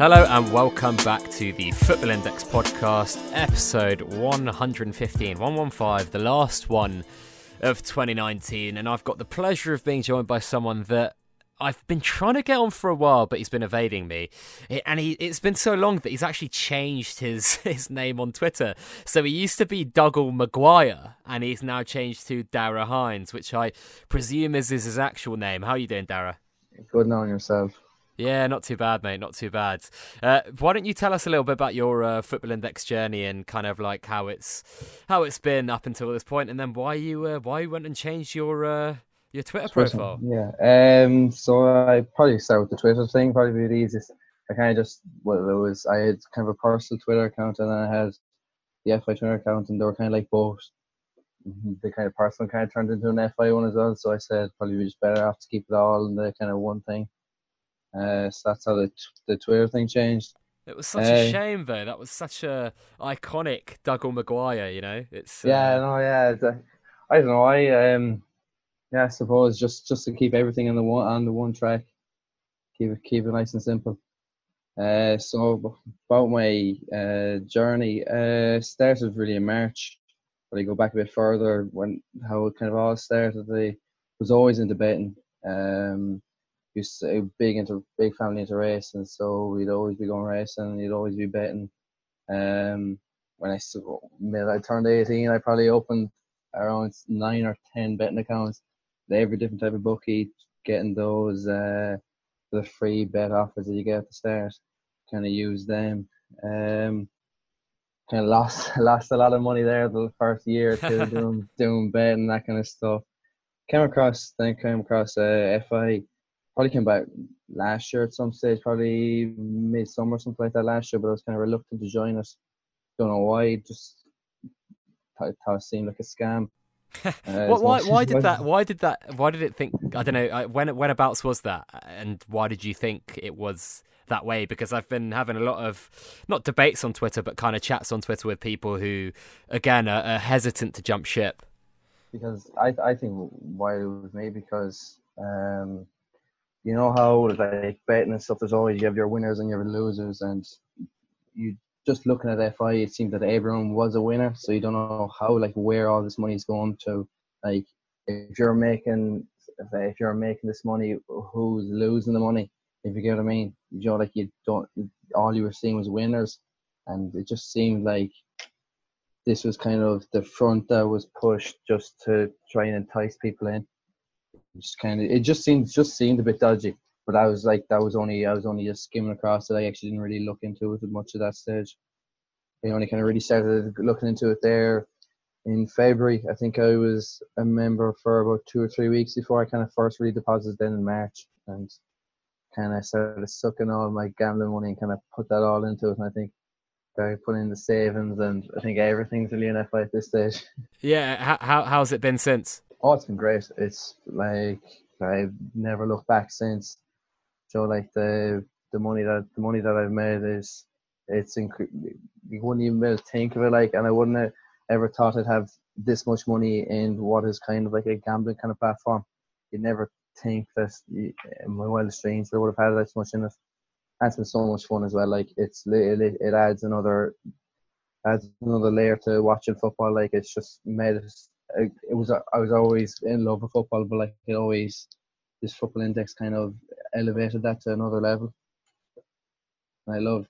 Hello and welcome back to the Football Index podcast, episode 115, 115, the last one of 2019. And I've got the pleasure of being joined by someone that I've been trying to get on for a while, but he's been evading me. And he, it's been so long that he's actually changed his, his name on Twitter. So he used to be Dougal McGuire, and he's now changed to Darragh Hynes, which I presume is, is his actual name. How are you doing, Darragh? Good knowing yourself. Yeah, not too bad, mate. Not too bad. Uh, why don't you tell us a little bit about your uh, football index journey and kind of like how it's how it's been up until this point, and then why you uh, why you went and changed your uh, your Twitter profile? Yeah. Um. So I probably start with the Twitter thing. Probably the easiest. I kind of just well, it was I had kind of a personal Twitter account, and then I had the FI Twitter account, and they were kind of like both. The kind of personal kind of turned into an FI one as well. So I said probably just better off to keep it all in the kind of one thing. Uh, so that's how the the Twitter thing changed. It was such uh, a shame, though. That was such a iconic Dougal McGuire. You know, it's uh... yeah, no, yeah. A, I don't know. I um, yeah, I suppose just just to keep everything on the one on the one track, keep it keep it nice and simple. Uh, so about my uh journey, uh, started really in March. But I go back a bit further when how it kind of all started. I was always into betting. Um, used to big into big family into racing, so we'd always be going racing. And you'd always be betting. Um, when I still I turned eighteen, I probably opened around nine or ten betting accounts. Every different type of bookie, getting those uh, the free bet offers that you get at the start. Kind of use them. Um, kind of lost lost a lot of money there the first year to doing doing betting and that kind of stuff. Came across then came across uh, FI probably came back last year at some stage, probably midsummer something like that last year. But I was kind of reluctant to join it. Don't know why. Just thought, thought it seemed like a scam. Uh, why? Why did that? Why did that? Why did it think? I don't know. When whenabouts was that? And why did you think it was that way? Because I've been having a lot of not debates on Twitter, but kind of chats on Twitter with people who, again, are, are hesitant to jump ship. Because I I think why it was me because um you know how like betting and stuff. There's always you have your winners and your losers, and you just looking at FI, it seemed that everyone was a winner. So you don't know how like where all this money is going to. Like if you're making if you're making this money, who's losing the money? If you get what I mean, you know, like you don't. All you were seeing was winners, and it just seemed like this was kind of the front that was pushed just to try and entice people in just kind of it just seemed just seemed a bit dodgy. But I was like that was only I was only just skimming across it. I actually didn't really look into it much at that stage. I only kind of really started looking into it there in February. I think I was a member for about two or three weeks before I kind of first really deposited then in March and kind of started sucking all my gambling money and kind of put that all into it. And I think I put in the savings and I think everything's really FI at this stage. Yeah, how, how how's it been since? Oh, it's been great. It's like I've never looked back since. So like the the money that the money that I've made is it's inc- you wouldn't even be able to think of it like, and I wouldn't have ever thought I'd have this much money in what is kind of like a gambling kind of platform. You never think that you, my wildest dreams I would have had that much in it. It's been so much fun as well. Like it's it, it adds another adds another layer to watching football. Like it's just made it it was I was always in love with football, but like it always this football index kind of elevated that to another level. And I love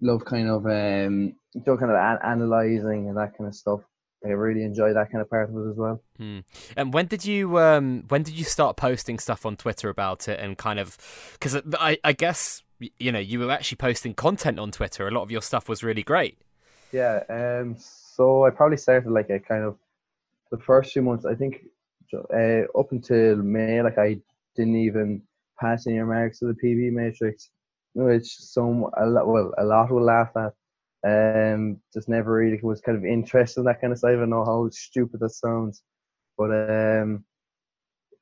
love kind of um you know, kind of an- analyzing and that kind of stuff. I really enjoy that kind of part of it as well. Hmm. And when did you um when did you start posting stuff on Twitter about it and kind of because I I guess you know you were actually posting content on Twitter. A lot of your stuff was really great. Yeah. Um. So I probably started like a kind of the first few months, I think uh, up until May, like I didn't even pass any marks to the PB matrix, which some a lot well a lot will laugh at. Um, just never really was kind of interested in that kind of stuff. I don't know how stupid that sounds, but um,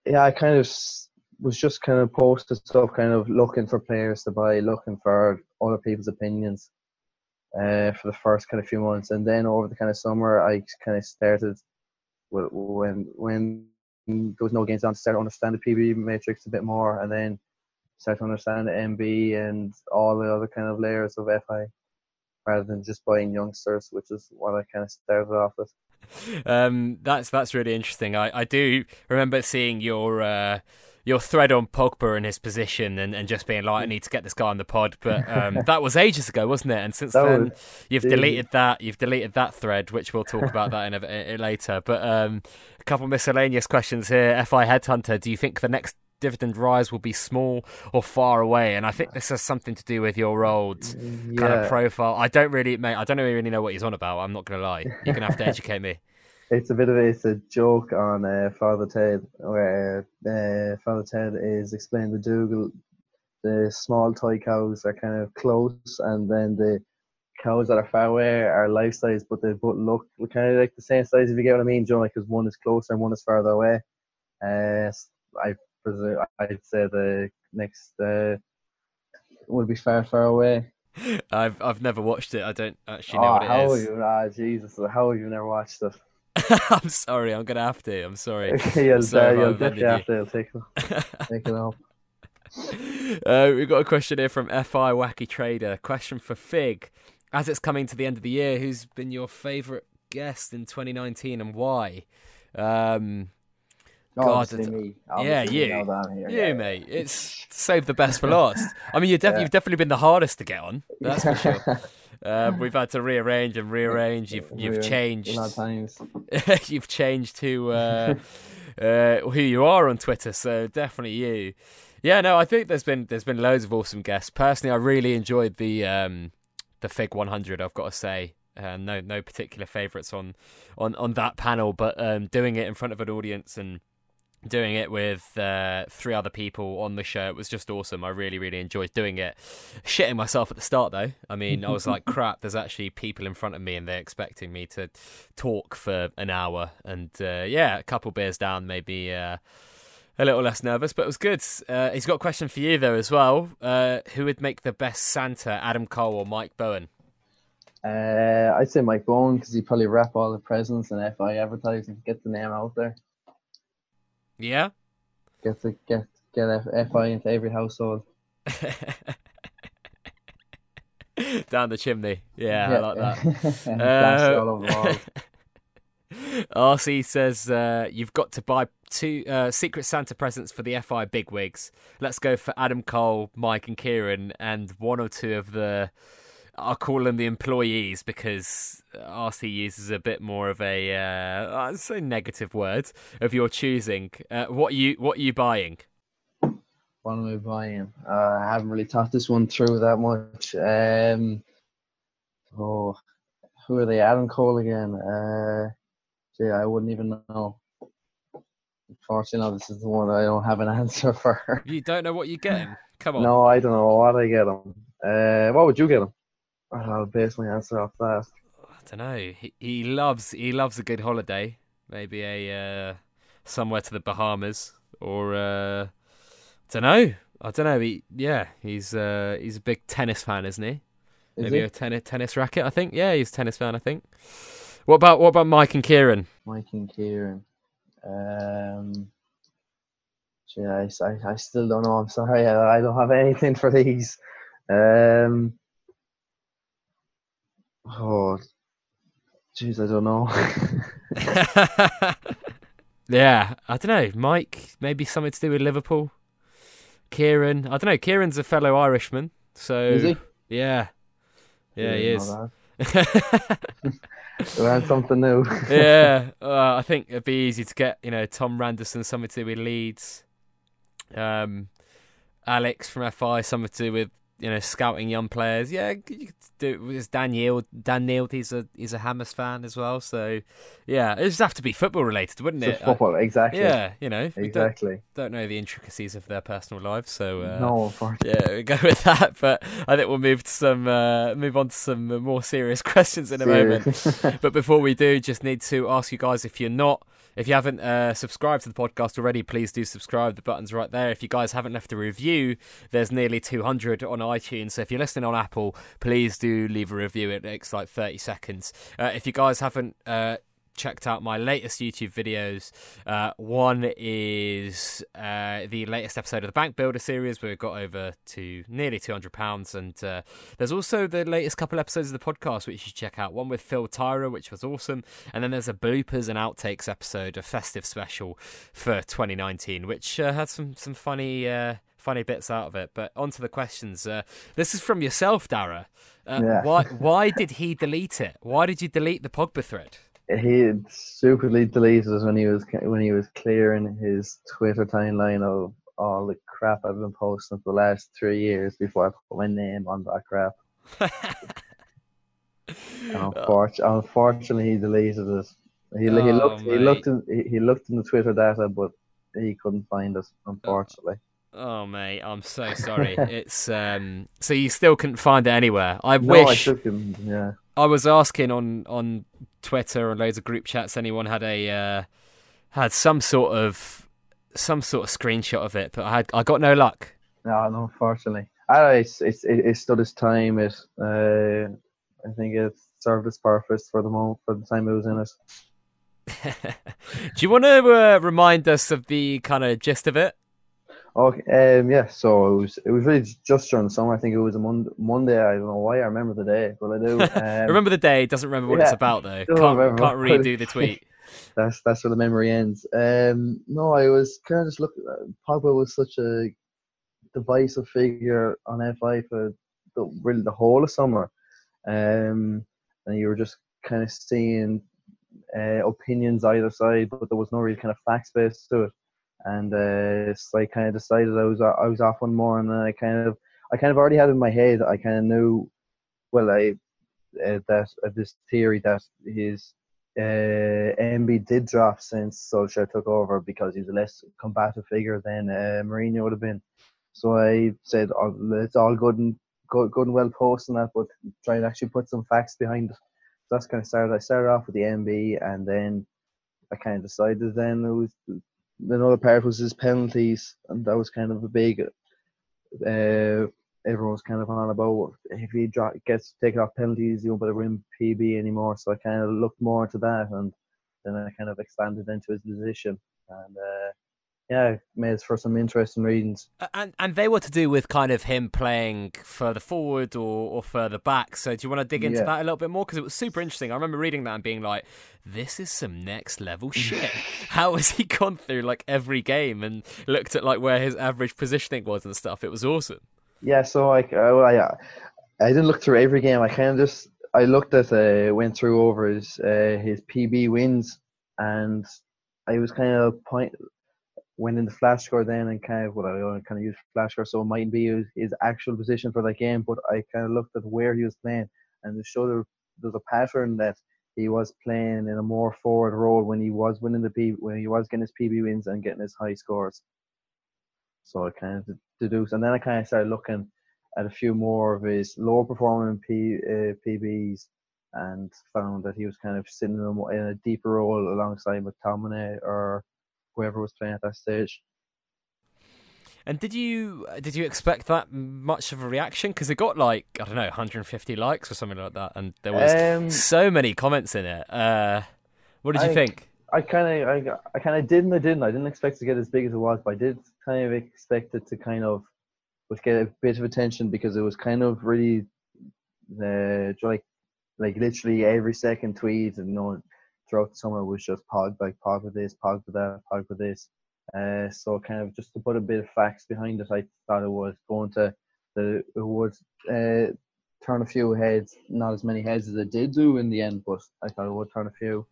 yeah, I kind of was just kind of posted stuff, kind of looking for players to buy, looking for other people's opinions uh, for the first kind of few months, and then over the kind of summer, I kind of started when when was no games on start to understand the PB matrix a bit more, and then start to understand the MB and all the other kind of layers of FI, rather than just buying youngsters, which is what I kind of started off with. Um, that's that's really interesting. I, I do remember seeing your uh, your thread on Pogba and his position, and, and just being like, I need to get this guy on the pod. But um, that was ages ago, wasn't it? And since That then, was- you've yeah. deleted that. You've deleted that thread, which we'll talk about that in a, a- later. But um, a couple miscellaneous questions here. Fi Headhunter, do you think the next dividend rise will be small or far away? And I think this has something to do with your old kind of profile. I don't really, mate. I don't really know what he's on about. I'm not going to lie. You're going to have to educate me. It's a bit of a, it's a joke on uh, Father Ted, where uh, Father Ted is explaining the Dougal the small toy cows are kind of close, and then the cows that are far away are life size, but they both look kind of like the same size. If you get what I mean, Joe, because one is closer and one is further away. Uh, I presume I'd say the next uh, would be far, far away. I've I've never watched it. I don't actually know oh, what how it have is. you? Ah, Jesus, how have you never watched it? I'm sorry. I'm gonna have to. I'm sorry. you'll, sorry uh, if you'll definitely have to take take it up. uh, we've got a question here from Fi Wacky Trader. Question for Fig. As it's coming to the end of the year, who's been your favourite guest in 2019 and why? Um, God, me. yeah, you. here. you, yeah. mate. It's save the best for last. I mean, you're def- Yeah. you've definitely been the hardest to get on. That's for sure. Um, we've had to rearrange and rearrange. You've you've changed. A lot of times. you've changed to uh, uh, who you are on Twitter, so definitely you. Yeah, no, I think there's been there's been loads of awesome guests. Personally, I really enjoyed the um, the Fig 100. I've got to say, uh, no no particular favourites on on on that panel, but um, doing it in front of an audience and doing it with uh, three other people on the show it was just awesome. I really really enjoyed doing it. Shitting myself at the start though. I mean, I was like, crap. There's actually people in front of me, and they're expecting me to talk for an hour. And uh, yeah, a couple beers down, maybe uh, a little less nervous, but it was good. Uh, he's got a question for you though as well. Uh, who would make the best Santa, Adam Cole or Mike Bowen? Uh, I'd say Mike Bowen because he'd probably wrap all the presents and FI advertising, get the name out there, Yeah. get the get get FI into every household. Down the chimney. Yeah, I like that. Uh, all over the walls. RC says uh, you've got to buy two uh, Secret Santa presents for the FI bigwigs. Let's go for Adam Cole, Mike, and Kieran, and one or two of the. I'll call them the employees because RC uses a bit more of a uh, I'd say negative word of your choosing. Uh, what are you what are you buying? What am I buying? Uh, I haven't really thought this one through that much. Um, oh, who are they? Adam Cole again. Uh, gee, I wouldn't even know. Unfortunately, this is the one I don't have an answer for. You don't know what you're getting. Come on. no, I don't know what I get him. Uh, what would you get him? I'll base my answer off that. I don't know. He, he loves he loves a good holiday. Maybe a uh, somewhere to the Bahamas or uh, don't know. I don't know. He, yeah, he's uh, he's a big tennis fan, isn't he? Is Maybe he? a tennis tennis racket. I think. Yeah, he's a tennis fan. I think. What about what about Mike and Kieran? Mike and Kieran. Um, gee, I, I, I still don't know. I'm sorry. I, I don't have anything for these. Um, oh, jeez, I don't know. yeah, I don't know. Mike, maybe something to do with Liverpool. Kieran, I don't know. Kieran's a fellow Irishman, so Is he? yeah, yeah, he is. Learn something new. yeah, uh, I think it'd be easy to get, you know, Tom Randerson, something to do with Leeds. Um, Alex from FI, something to do with, you know, scouting young players. Yeah, you could do it with Dan Yield. Dan Yield, he's a he's a Hammers fan as well. So, yeah, it just have to be football related, wouldn't It's it? football, exactly. yeah, you know, we don't, exactly. don't know the intricacies of their personal lives, so uh, no, unfortunately. yeah, we go with that. But I think we'll move to some uh, move on to some more serious questions in a moment. But before we do, just need to ask you guys if you're not, if you haven't uh, subscribed to the podcast already, please do subscribe. The button's right there. If you guys haven't left a review, there's nearly 200 on iTunes. So if you're listening on Apple, please do leave a review. It takes like 30 seconds. Uh, if you guys haven't uh, checked out my latest YouTube videos. Uh, one is uh, the latest episode of the Bank Builder series, where we got over to nearly two hundred pounds, and uh, there's also the latest couple episodes of the podcast which you should check out. One with Phil Tyra, which was awesome, and then there's a bloopers and outtakes episode, a festive special for 2019, which uh, had some some funny uh, funny bits out of it. But on to the questions. Uh, this is from yourself, Darragh. Uh, yeah. why why did he delete it? Why did you delete the Pogba thread? He stupidly deleted it when he was when he was clearing his Twitter timeline of all the crap I've been posting for the last three years before I put my name on that crap. unfortunately, unfortunately, he deleted it. He, oh, he looked mate. he looked in he looked in the Twitter data, but he couldn't find us. Unfortunately. Oh mate, I'm so sorry. it's um so you still couldn't find it anywhere. I no, wish I took him, yeah. I was asking on on Twitter and loads of group chats anyone had a uh, had some sort of some sort of screenshot of it, but I had I got no luck. No, no, unfortunately. I it's, it's it, stood its time. It uh, I think it served its purpose for the moment for the time it was in it. Do you want to uh, remind us of the kind of gist of it? Okay, um, yeah. So it was it was really just during the summer. I think it was a Monday. Monday. I don't know why I remember the day, but I do. Um, remember the day. Doesn't remember what yeah, it's about though. Can't, can't redo the tweet. that's that's where the memory ends. Um, no, I was kind of just looking. Uh, Pogba was such a divisive figure on FI for the, really the whole of summer, um, and you were just kind of seeing uh, opinions either side, but there was no really kind of fact based to it and uh, so I kind of decided I was I was off one more, and then I kind of I kind of already had in my head I kind of knew, well I uh, that uh, this theory that his uh, MB did drop since Solskjaer took over because he's a less combative figure than uh, Mourinho would have been. So I said oh, it's all good and good, good and well posting that, but try and actually put some facts behind it. So that's kind of started. I started off with the MB, and then I kind of decided then it was another part was his penalties, and that was kind of a big. Uh, everyone was kind of on about if he gets taken off penalties, he won't be able to win PB anymore. So I kind of looked more into that, and then I kind of expanded into his position, and uh, yeah, made for some interesting readings. And and they were to do with kind of him playing further forward or, or further back. So do you want to dig into yeah. that a little bit more? Because it was super interesting. I remember reading that and being like, this is some next level shit. How has he gone through like every game and looked at like where his average positioning was and stuff? It was awesome. Yeah, so like I, I, I didn't look through every game. I kind of just I looked at uh, went through over his uh, his PB wins and I was kind of point went in the Flashscore then and kind of what I kind of used Flashscore, so it mightn't be his, his, actual position for that game, but I kind of looked at where he was playing and it showed there, there's a pattern that he was playing in a more forward role when he was winning the P when he was getting his PB wins and getting his high scores. So I kind of deduced, and then I kind of started looking at a few more of his lower performing P, uh, PBs and found that he was kind of sitting in a, in a deeper role alongside McTominay or whoever was playing at that stage. And did you did you expect that much of a reaction? Because it got like I don't know 150 likes or something like that, and there was um, so many comments in it. Uh, what did you think? I kind of I, I kind of did and I didn't. I didn't expect to get as big as it was, but I did kind of expect it to kind of would get a bit of attention because it was kind of really uh, like like literally every second tweet and you know throughout the summer was just Pog, like Pog with this, Pog with that, Pog with this. Uh, so kind of just to put a bit of facts behind it, I thought it was going to the it would uh, turn a few heads, not as many heads as it did do in the end, but I thought it would turn a few.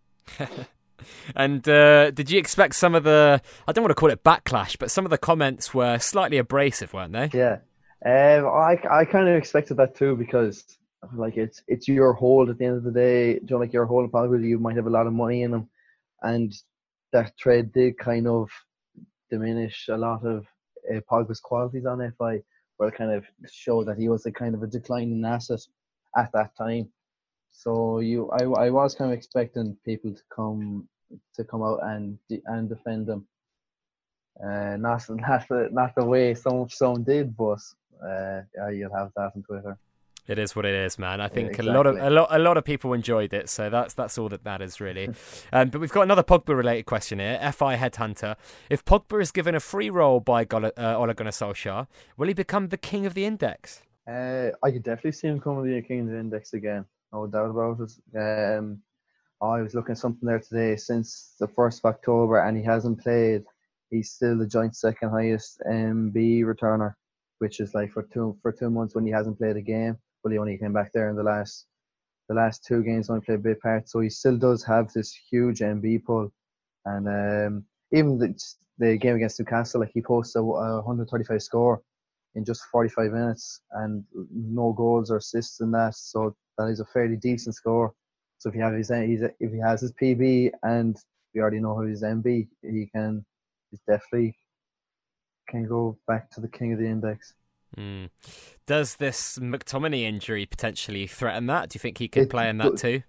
and uh, did you expect some of the? I don't want to call it backlash, but some of the comments were slightly abrasive, weren't they? Yeah, um, I I kind of expected that too because like it's it's your hold at the end of the day. Do You know, like your hold probably you might have a lot of money in them, and that trade did kind of diminish a lot of uh, Pogba's qualities on FI, where it kind of showed that he was a kind of a declining asset at that time. So you, I, I was kind of expecting people to come to come out and and defend them. Uh, not not the not the way some some did, but uh, yeah, you'll have that on Twitter. It is what it is, man. I think exactly. a lot of a lot a lot of people enjoyed it, so that's that's all that matters really. um, but we've got another Pogba related question here. Fi Headhunter: If Pogba is given a free role by Gola, uh, Ole Gunnar Solskjaer, will he become the king of the index? Uh, I could definitely see him coming to the king of the index again. No doubt about it. Um, I was looking at something there today. Since the first of October, and he hasn't played. He's still the joint second highest MB returner, which is like for two for two months when he hasn't played a game but he only came back there in the last the last two games only played a bit part. So he still does have this huge MB pull, and um, even the, the game against Newcastle, like he posted a 135 score in just 45 minutes and no goals or assists in that. So that is a fairly decent score. So if he have his if he has his PB and we already know how his MB, he can he's definitely can go back to the king of the index. Mm. Does this McTominay injury potentially threaten that? Do you think he could it play in that too?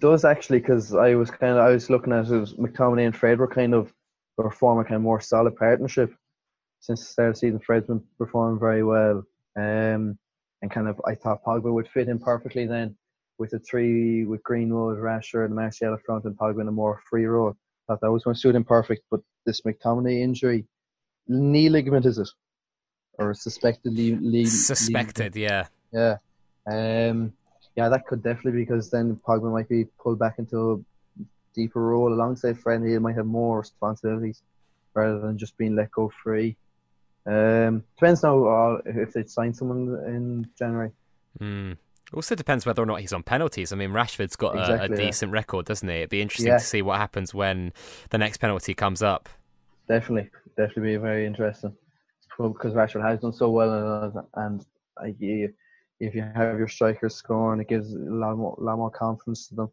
Does actually, because I was kind of I was looking at it was McTominay and Fred were kind of performing kind of more solid partnership since the start of the season. Fred's been performing very well, um, and kind of I thought Pogba would fit in perfectly then with the three with Greenwood, Rashford, and Martial up front, and Pogba in a more free role. Thought that was going to suit him perfect, but this McTominay injury, knee ligament is it? Or suspected leave, suspected, yeah, yeah, um, yeah, that could definitely because then Pogba might be pulled back into a deeper role alongside Fred. He might have more responsibilities rather than just being let go free. Um, depends now uh, if they sign someone in January. Mm. Also depends whether or not he's on penalties. I mean, Rashford's got exactly, a, a, decent yeah. record, doesn't he? It'd be interesting yeah. to see what happens when the next penalty comes up. Definitely, definitely be very interesting because Rashford has done so well, and, and if you have your strikers scoring, it gives a lot more, lot more confidence to them.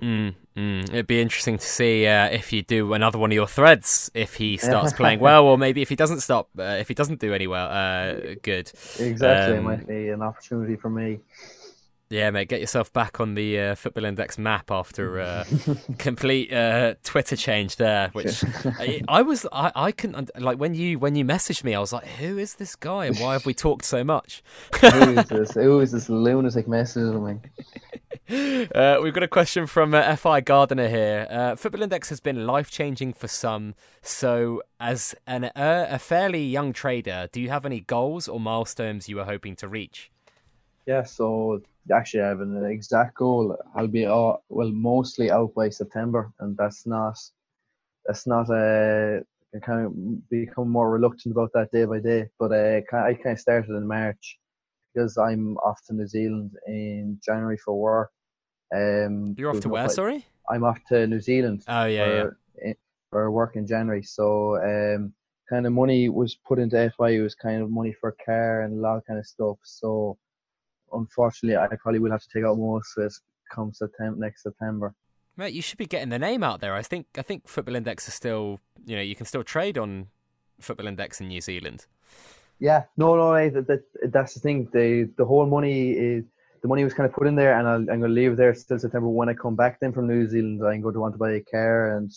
Mm, mm. It'd be interesting to see uh, if you do another one of your threads if he starts playing well, or maybe if he doesn't stop, uh, if he doesn't do any well, uh, good. Exactly, um, it might be an opportunity for me. Yeah, mate, get yourself back on the uh, Football Index map after uh, complete uh, Twitter change there. Which I, I, was, I, I couldn't like when you when you messaged me, I was like, "Who is this guy, and why have we talked so much?" Who is this? Who is this lunatic messaging me? Uh, we've got a question from uh, Fi Gardener here. Uh, Football Index has been life changing for some. So, as an, a fairly young trader, do you have any goals or milestones you are hoping to reach? Yeah, so actually I have an exact goal. I'll be all, well mostly out by September, and that's not that's not a. I kind of become more reluctant about that day by day, but uh, I kind of started in March because I'm off to New Zealand in January for work. Um, You're off to where? Sorry, I'm off to New Zealand. Oh yeah, for, yeah. For work in January, so um, kind of money was put into FI. It was kind of money for car and a lot of kind of stuff. So unfortunately, I probably will have to take out most of it come September next September. Mate, you should be getting the name out there. I think I think Football Index is still, you know, you can still trade on Football Index in New Zealand. Yeah, no, no, that, that that's the thing. The the whole money is the money was kind of put in there, and i am going to leave there till September. When I come back then from New Zealand, I'm going to want to buy a car and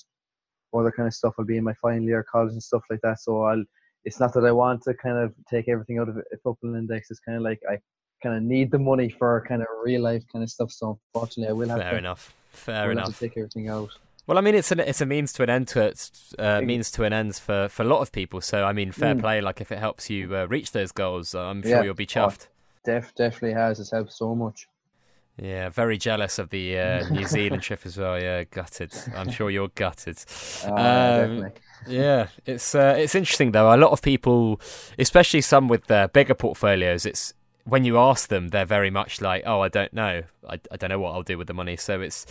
other kind of stuff. I'll be in my final year of college and stuff like that. So I'll. It's not that I want to kind of take everything out of it. Football Index. It's kind of like I kind of need the money for kind of real life kind of stuff. So unfortunately, I will have fair to, enough. Fair enough. take everything out. Well, I mean, it's a it's a means to an end to it, uh, means to an end for, for a lot of people. So, I mean, fair mm. play. Like, if it helps you uh, reach those goals, I'm sure yeah. you'll be chuffed. Oh, def, definitely has. It's helped so much. Yeah, very jealous of the uh, New Zealand trip as well. Yeah, gutted. I'm sure you're gutted. Oh, um, yeah, it's uh, it's interesting though. A lot of people, especially some with uh, bigger portfolios, it's when you ask them, they're very much like, "Oh, I don't know. I, I don't know what I'll do with the money." So it's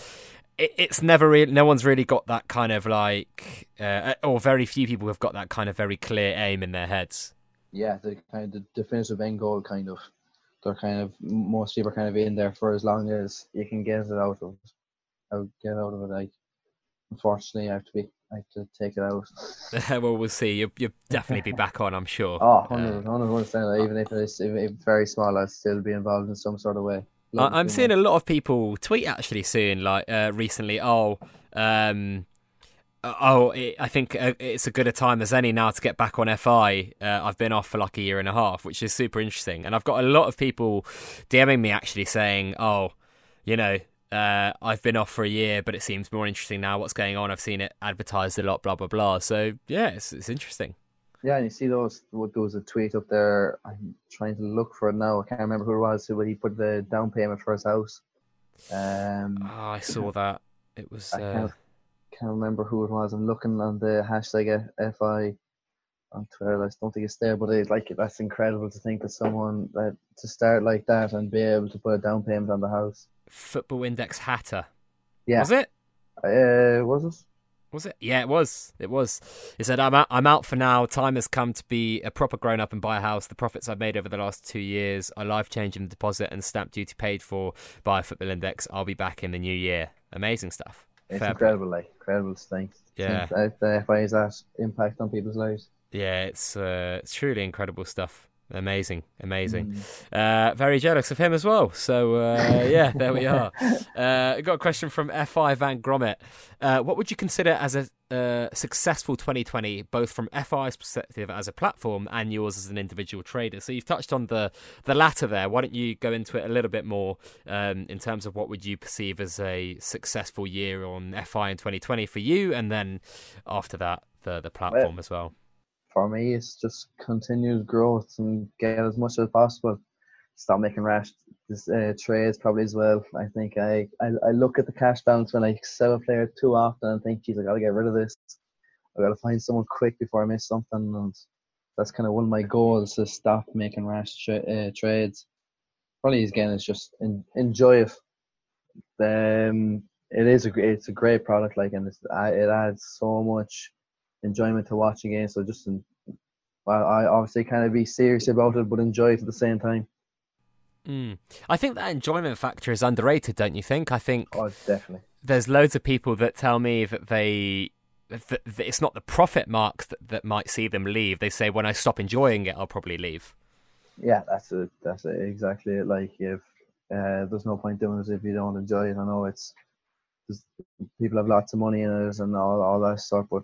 it, it's never really. No one's really got that kind of like, uh, or very few people have got that kind of very clear aim in their heads. Yeah, the kind of the definitive end goal, kind of. They're kind of most people are kind of in there for as long as you can get it out of, get out of it. Like, unfortunately, I have to be I have to take it out. well, we'll see. You'll, you'll definitely be back on, I'm sure. Oh, 100 percent. Uh, even if it's if it's very small, I'll still be involved in some sort of way. Love I'm seeing a lot of people tweet actually saying like uh, recently, oh, um, Uh, oh, it, I think uh, it's a good a time as any now to get back on FI. Uh, I've been off for like a year and a half, which is super interesting, and I've got a lot of people DMing me actually saying, "Oh, you know, uh, I've been off for a year, but it seems more interesting now. What's going on? I've seen it advertised a lot, blah blah blah." So yeah, it's it's interesting. Yeah, and you see those. There was a tweet up there. I'm trying to look for it now. I can't remember who it was. Who he put the down payment for his house. Um, oh, I saw that. It was. I can't, uh, can't, remember who it was. I'm looking on the hashtag FI on Twitter. I don't think it's there, but it, like that's incredible to think that someone that to start like that and be able to put a down payment on the house. Football Index Hatter. Yeah. Was it? Uh, was it? Was it? Yeah, it was. It was. He said, "I'm out. I'm out for now. Time has come to be a proper grown up and buy a house. The profits I've made over the last two years are life changing. deposit and stamp duty paid for by Football Index. I'll be back in the new year. Amazing stuff. It's Fair incredible, like incredible thing. Yeah, the FI's that impact on people's lives. Yeah, it's uh, it's truly incredible stuff. Amazing, amazing. Mm. Uh, very jealous of him as well. So uh, yeah, there we are. Uh, got a question from Fi Van Grommet. Uh, what would you consider as a uh, successful 2020, both from FI's perspective as a platform and yours as an individual trader? So you've touched on the the latter there. Why don't you go into it a little bit more um, in terms of what would you perceive as a successful year on FI in 2020 for you, and then after that the the platform well, as well for me, it's just continued growth and get as much as possible. Stop making rash uh, trades probably as well. I think I, I, I look at the cash balance when I sell a player too often and think, geez, I gotta get rid of this. I gotta find someone quick before I miss something, and that's kind of one of my goals to stop making rash tra- uh, trades. Probably again, it's just in, enjoy it. Um, it is a it's a great product, like, and it adds so much enjoyment to watch again. So just, well, I obviously kind of be serious about it, but enjoy it at the same time. Mm. I think that enjoyment factor is underrated, don't you think? I think oh, definitely. There's loads of people that tell me that they that, that it's not the profit marks that, that might see them leave. They say when I stop enjoying it, I'll probably leave. Yeah, that's it. That's it. exactly it. Like if uh, there's no point doing it if you don't enjoy it. I know it's people have lots of money in it and all all that stuff, but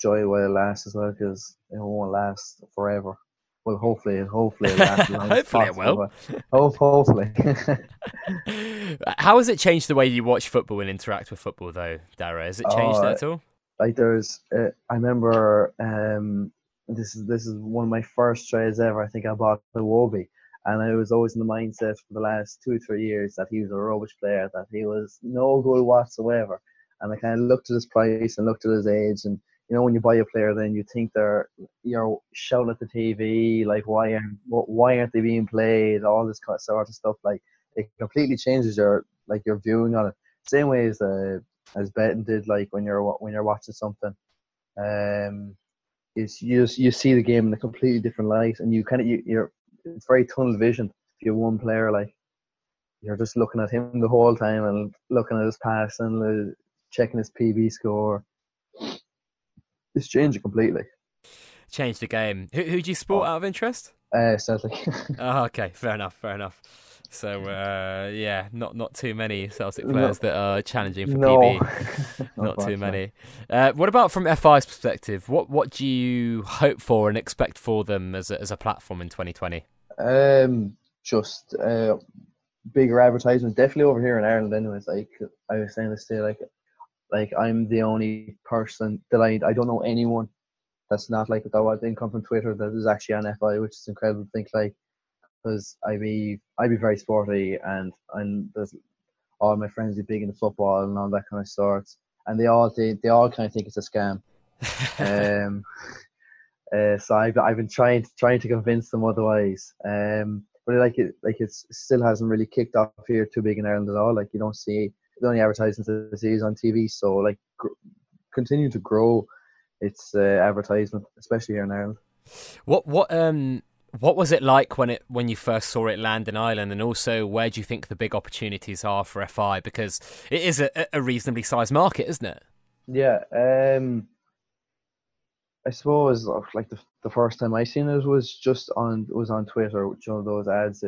joy while it lasts as well because it won't last forever. Well, hopefully, hopefully it lasts. hopefully, it will. Hope, hopefully. How has it changed the way you watch football and interact with football, though, Darragh? Has it changed uh, at all? Like there's, uh, I remember um, this is this is one of my first trades ever. I think I bought Iwobi, and I was always in the mindset for the last two or three years that he was a rubbish player, that he was no good whatsoever. And I kind of looked at his price and looked at his age, and you know when you buy a player then you think they're you're shouting at the TV like why aren't why aren't they being played? All this kind of sort of stuff like it completely changes your like your viewing on it. Same way as uh, as betting did like when you're when you're watching something um is you you see the game in a completely different light and you kind of you, you're it's very tunnel vision if you're one player like you're just looking at him the whole time and looking at his pass and uh, checking his PB score it's changed completely. Changed the game. Who who do you support oh. out of interest? Uh, Celtic. oh, okay, fair enough, fair enough. So uh, yeah, not not too many Celtic players no. that are challenging for no. PB. not, not too many. Uh, what about from FI's perspective? What what do you hope for and expect for them as a, as a platform in 2020? Um, just uh, bigger advertisements, definitely over here in Ireland. Anyways, like I was saying this day, like like I'm the only person that I I don't know anyone that's not like that didn't come from Twitter that is actually on FI, which is incredible to think like because I be I be very sporty and and there's all my friends are big into football and all that kind of sorts and they all they, they all kind of think it's a scam. um, uh, so I've I've been trying to trying to convince them otherwise. Um, but like it like it still hasn't really kicked off here too big in Ireland at all. Like you don't see the only advertising to see is on TV. So like gr- continue to grow its uh, advertisement, especially here in Ireland. What what um what was it like when it when you first saw it land in Ireland, and also where do you think the big opportunities are for FI? Because it is a, a reasonably sized market, isn't it? Yeah, um, I suppose like the, the first time I seen it was just on was on Twitter. You know those ads,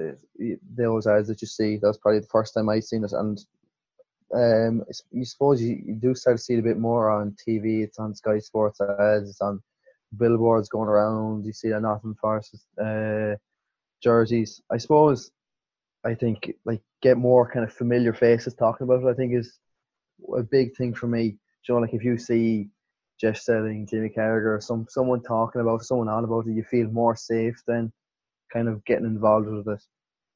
those ads that you see. That's probably the first time I seen it, and um, you suppose you, you do start to see it a bit more on TV. It's on Sky Sports ads. It's on billboards going around. You see the Nottingham Forest uh, jerseys. I suppose. I think like get more kind of familiar faces talking about it. I think is a big thing for me. You know, like if you see Jeff Stelling, Jimmy Carragher, or some someone talking about someone on about it, you feel more safe than kind of getting involved with it.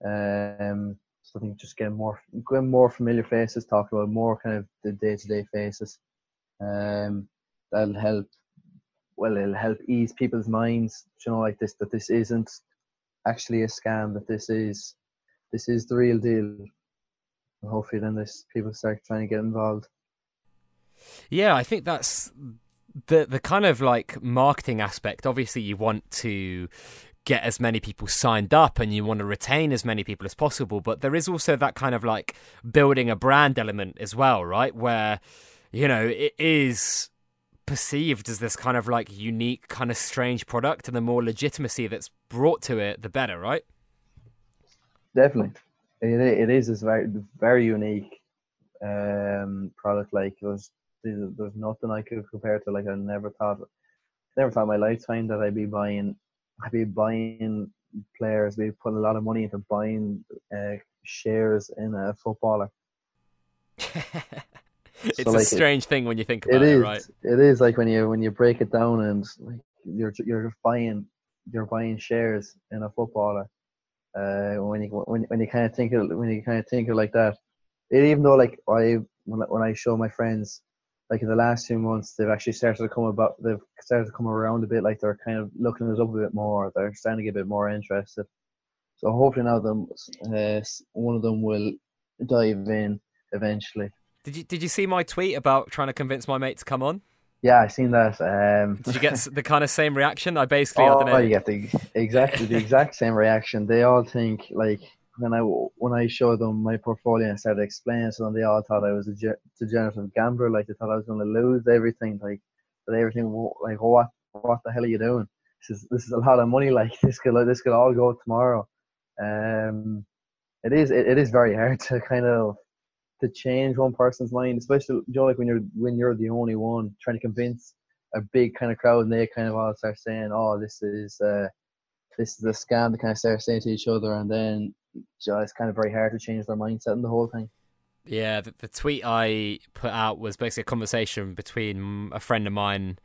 Um, I think just getting more getting more familiar faces, talking about more kind of the day to day faces. Um, that'll help. Well, it'll help ease people's minds. You know, like this that this isn't actually a scam. That this is this is the real deal. And hopefully, then this people start trying to get involved. Yeah, I think that's the the kind of like marketing aspect. Obviously, you want to get as many people signed up and you want to retain as many people as possible. But there is also that kind of like building a brand element as well, right? Where, you know, it is perceived as this kind of like unique, kind of strange product, and the more legitimacy that's brought to it, the better, right? Definitely. It, it is this very, very unique um, product. Like, there's, there's nothing I could compare to. Like, I never thought, never thought my lifetime that I'd be buying I'd be buying players, we put a lot of money into buying uh, shares in a footballer. it's so, a like, strange it, thing when you think about it, it, is, right? It is like when you when you break it down and like you're you're buying you're buying shares in a footballer. Uh, when you when when you kind of think of when you kind of think of like that, it, even though like I when when I show my friends like in the last few months, they've actually started to come about. They've started to come around a bit. Like they're kind of looking us up a bit more. They're starting to get a bit more interested. So hopefully now them uh, one of them will dive in eventually. Did you did you see my tweet about trying to convince my mate to come on? Yeah, I seen that. Um, did you get the kind of same reaction? I basically, oh, I don't know. you get the exactly the exact same reaction. They all think like when I when I showed them my portfolio and started explaining to them, they all thought I was a degenerative gambler. Like they thought I was going to lose everything. Like, but everything like what what the hell are you doing? This is this is a lot of money. Like this could this could all go tomorrow. Um, it is it, it is very hard to kind of to change one person's mind, especially you know, like when you're when you're the only one trying to convince a big kind of crowd, and they kind of all start saying, "Oh, this is." Uh, this is a scam. They kind of start saying to each other, and then it's kind of very hard to change their mindset and the whole thing. Yeah, the, the, tweet I put out was basically a conversation between a friend of mine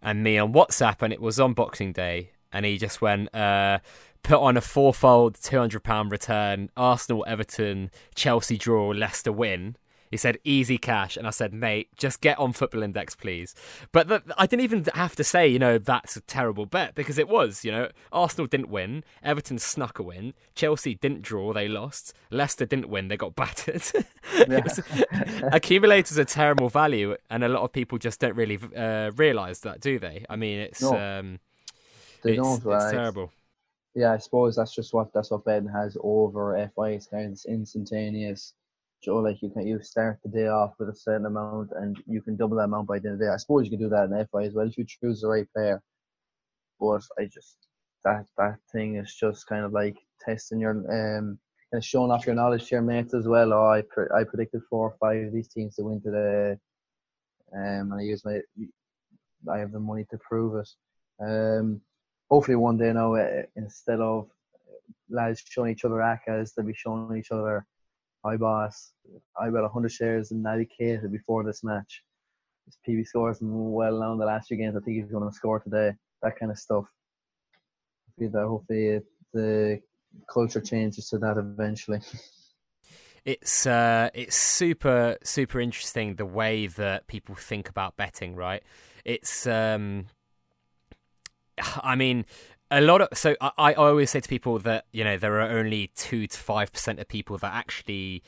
and me on WhatsApp, and it was on Boxing Day, and he just went, uh, put on a fourfold £200 return, Arsenal, Everton, Chelsea draw, Leicester win. He said easy cash, and I said, mate, just get on Football Index, please. But the, I didn't even have to say, you know, that's a terrible bet because it was. You know, Arsenal didn't win, Everton snuck a win, Chelsea didn't draw, they lost, Leicester didn't win, they got battered. was, accumulators are terrible value, and a lot of people just don't really uh, realize that, do they? I mean, it's no, um, it's. Right? It's terrible. Yeah, I suppose that's just what that's what Ben has over FI. It's kind of instantaneous Joe, like you can you start the day off with a certain amount and you can double that amount by the end of the day. I suppose you can do that in FI as well if you choose the right player. But I just that that thing is just kind of like testing your um and showing off your knowledge to your mates as well. Oh, I pre- I predicted four or five of these teams to win today, um, and I use my I have the money to prove it. Um, hopefully one day now, uh, instead of lads showing each other ACCAs, they'll be showing each other hi boss, I bet 100 shares in Naby Keita before this match. His PB scores well known the last few games. I think he's going to score today. That kind of stuff. I feel that hopefully, the culture changes to that eventually. It's uh, it's super super interesting the way that people think about betting. Right? It's um, I mean, a lot of so I, I always say to people that you know there are only two to five percent of people that actually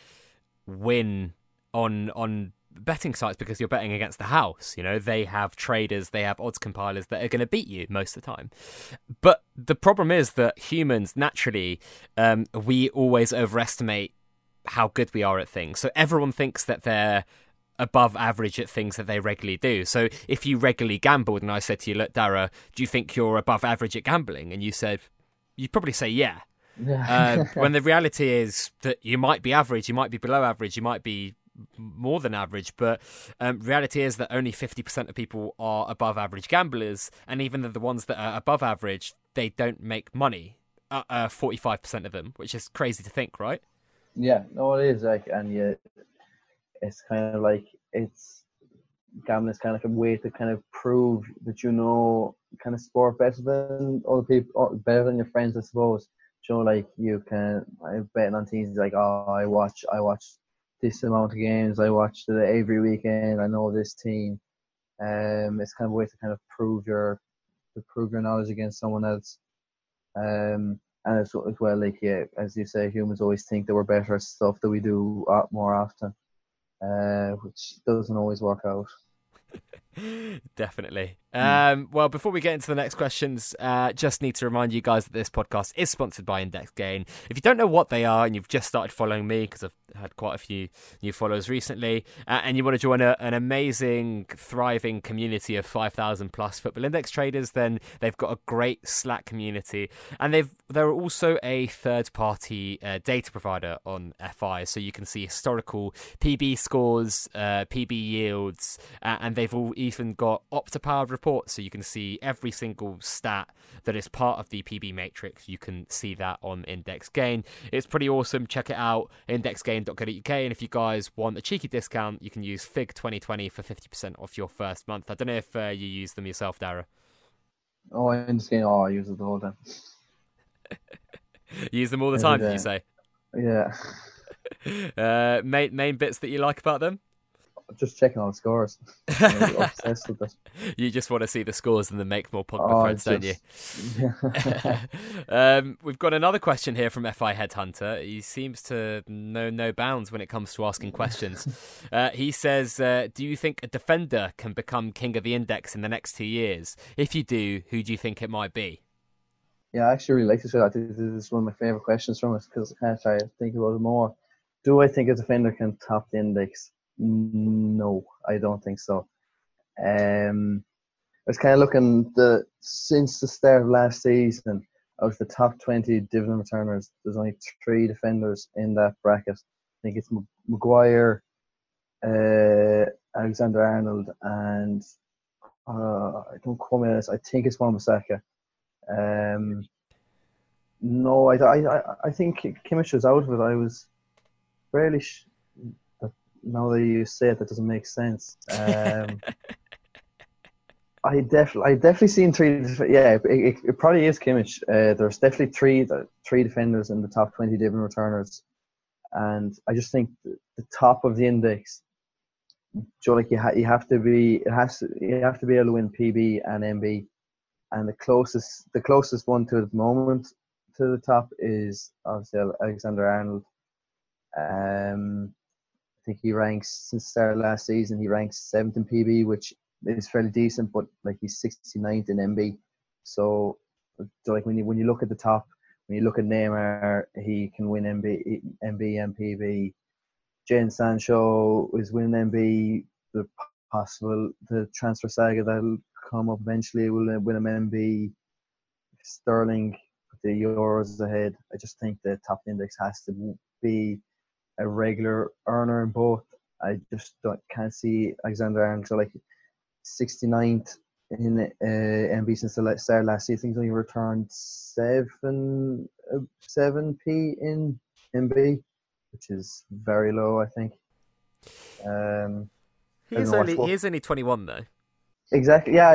win on on betting sites because you're betting against the house. You know, they have traders, they have odds compilers that are going to beat you most of the time. But the problem is that humans naturally, um, we always overestimate how good we are at things. So everyone thinks that they're above average at things that they regularly do. So if you regularly gambled and I said to you, look, Darragh, do you think you're above average at gambling? And you said, you'd probably say, yeah. uh, when the reality is that you might be average, you might be below average, you might be more than average. But um, reality is that only 50% of people are above average gamblers. And even the ones that are above average, they don't make money. Uh, uh, 45% of them, which is crazy to think, right? Yeah, no, it is. Like, and yeah, it's kind of like it's gambling is kind of like a way to kind of prove that you know kind of sport better than other people, better than your friends, I suppose. You know, like you can I betting on teams like oh I watch I watch this amount of games, I watch the every weekend, I know this team. Um, it's kind of a way to kind of prove your to prove your knowledge against someone else. Um, and as, as well, like yeah, as you say, humans always think that we're better at stuff that we do more often, uh, which doesn't always work out. Definitely. Um, well, before we get into the next questions, uh, just need to remind you guys that this podcast is sponsored by Index Gain. If you don't know what they are and you've just started following me, because I've had quite a few new followers recently, uh, and you want to join a, an amazing, thriving community of 5,000 plus football index traders, then they've got a great Slack community. And they've they're also a third party uh, data provider on FI, so you can see historical PB scores, uh, PB yields, uh, and they've all even got Opta powered reports, so you can see every single stat that is part of the PB matrix. You can see that on Index Gain. It's pretty awesome. Check it out, indexgain.co.uk. And if you guys want a cheeky discount, you can use FIG 2020 for 50% off your first month. I don't know if uh, you use them yourself, Darragh. Oh, I understand. Oh, I use it all the time. use them all the time, did you say? Yeah. Uh, main main bits that you like about them? Just checking all the scores. obsessed with it. You just want to see the scores and then make more Pogba oh, friends, don't you? Yeah. um, we've got another question here from FI Headhunter. He seems to know no bounds when it comes to asking questions. uh, he says, uh, "Do you think a defender can become king of the index in the next two years? If you do, who do you think it might be?" Yeah, I actually really like this. I think this is one of my favorite questions from us because I try to think about it more. Do I think a defender can top the index? No, I don't think so. Um, I was kind of looking the since the start of last season, out of the top twenty dividend returners, there's only three defenders in that bracket. I think it's Maguire, uh, Alexander Arnold, and uh, I don't quote me this. I think it's Wan-Bissaka. Um, no, I, I, I think Kimmich was out of it. I was fairly sh- now that you say it, that doesn't make sense. Um, I definitely, I definitely seen three. Yeah, it, it, it probably is Kimmich. Uh, there's definitely three, three defenders in the top twenty dividend returners, and I just think the, the top of the index. Joe, like you, ha- you have to be, it has to, you have to be able to win PB and MB, and the closest, the closest one to the moment to the top is obviously Alexander Arnold. Um, think he ranks since the start of last season. He ranks seventh in PB, which is fairly decent, but like he's 69th in MB. So, so like when you when you look at the top, when you look at Neymar, he can win MB, MB and PB. Jadon Sancho is winning MB. The possible the transfer saga that'll come up eventually will win him MB. Sterling, the Euros ahead. I just think the top index has to be a regular earner in both. I just don't, can't see Alexander Arnold like 69th in uh, MB since the start last season. I think he's only returned seven uh, seven p in MB, which is very low. I think. Um, he's only he's only 21 though. Exactly. Yeah,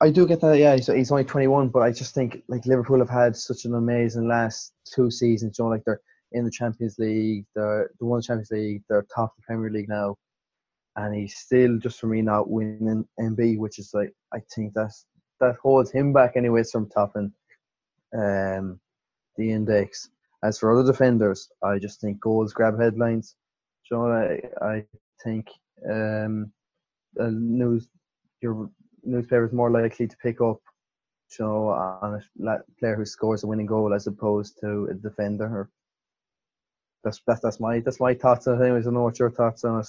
I, I do get that. Yeah, he's, he's only 21, but I just think like Liverpool have had such an amazing last two seasons. You know, like they're in the Champions League. They're the one Champions League. They're top the Premier League now, and he's still just for me not winning MB, which is like I think that's that holds him back anyways from topping um, the index. As for other defenders, I just think goals grab headlines. So I I think um, news your newspaper is more likely to pick up you know, on a player who scores a winning goal as opposed to a defender or that's that's that's my that's my thoughts on it. Anyways, I don't know what your thoughts on it.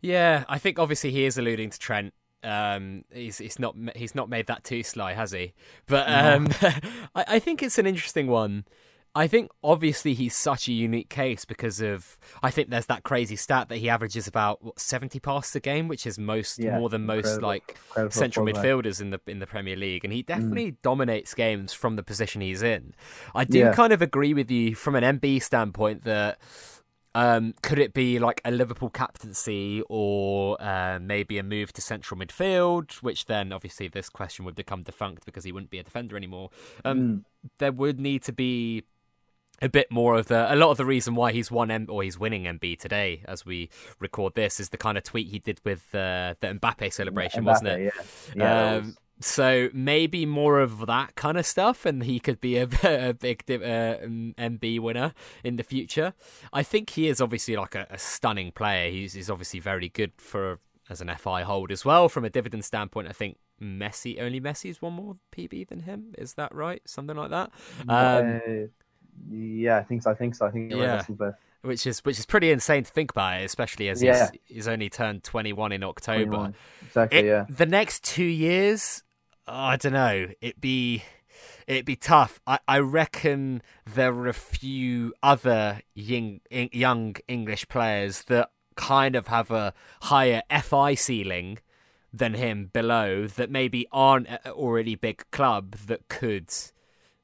Yeah, I think obviously he is alluding to Trent. Um, he's he's not he's not made that too sly, has he? But um, I, I think it's an interesting one. I think obviously he's such a unique case because of I think there's that crazy stat that he averages about what, 70 passes a game, which is most Yeah, more than most incredible. like Incredible central midfielders in the in the Premier League, and he definitely dominates games from the position he's in. I do Yeah. kind of agree with you from an MB standpoint that. Um, could it be like a Liverpool captaincy or uh, maybe a move to central midfield? Which then, obviously, this question would become defunct because he wouldn't be a defender anymore. Um, Mm. there would need to be a bit more of the a lot of the reason why he's won M or he's winning MB today as we record this is the kind of tweet he did with uh, the Mbappe celebration, wasn't it? Yeah, yeah. Um, was- so maybe more of that kind of stuff, and he could be a, a big uh, um, MB winner in the future. I think he is obviously like a, a stunning player. He's, he's obviously very good for as an FI hold as well. From a dividend standpoint, I think Messi only Messi's one more PB than him. Is that right? Something like that. Um, Uh, yeah, I think so. I think so. I think you're Yeah. right. Which is which is pretty insane to think about, especially as Yeah. he's, he's only turned 21 in October. 21. Exactly. It- yeah. The next two years, oh, I don't know. It'd be it'd be tough. I, I reckon there are a few other young young English players that kind of have a higher FI ceiling than him below that maybe aren't already big club that could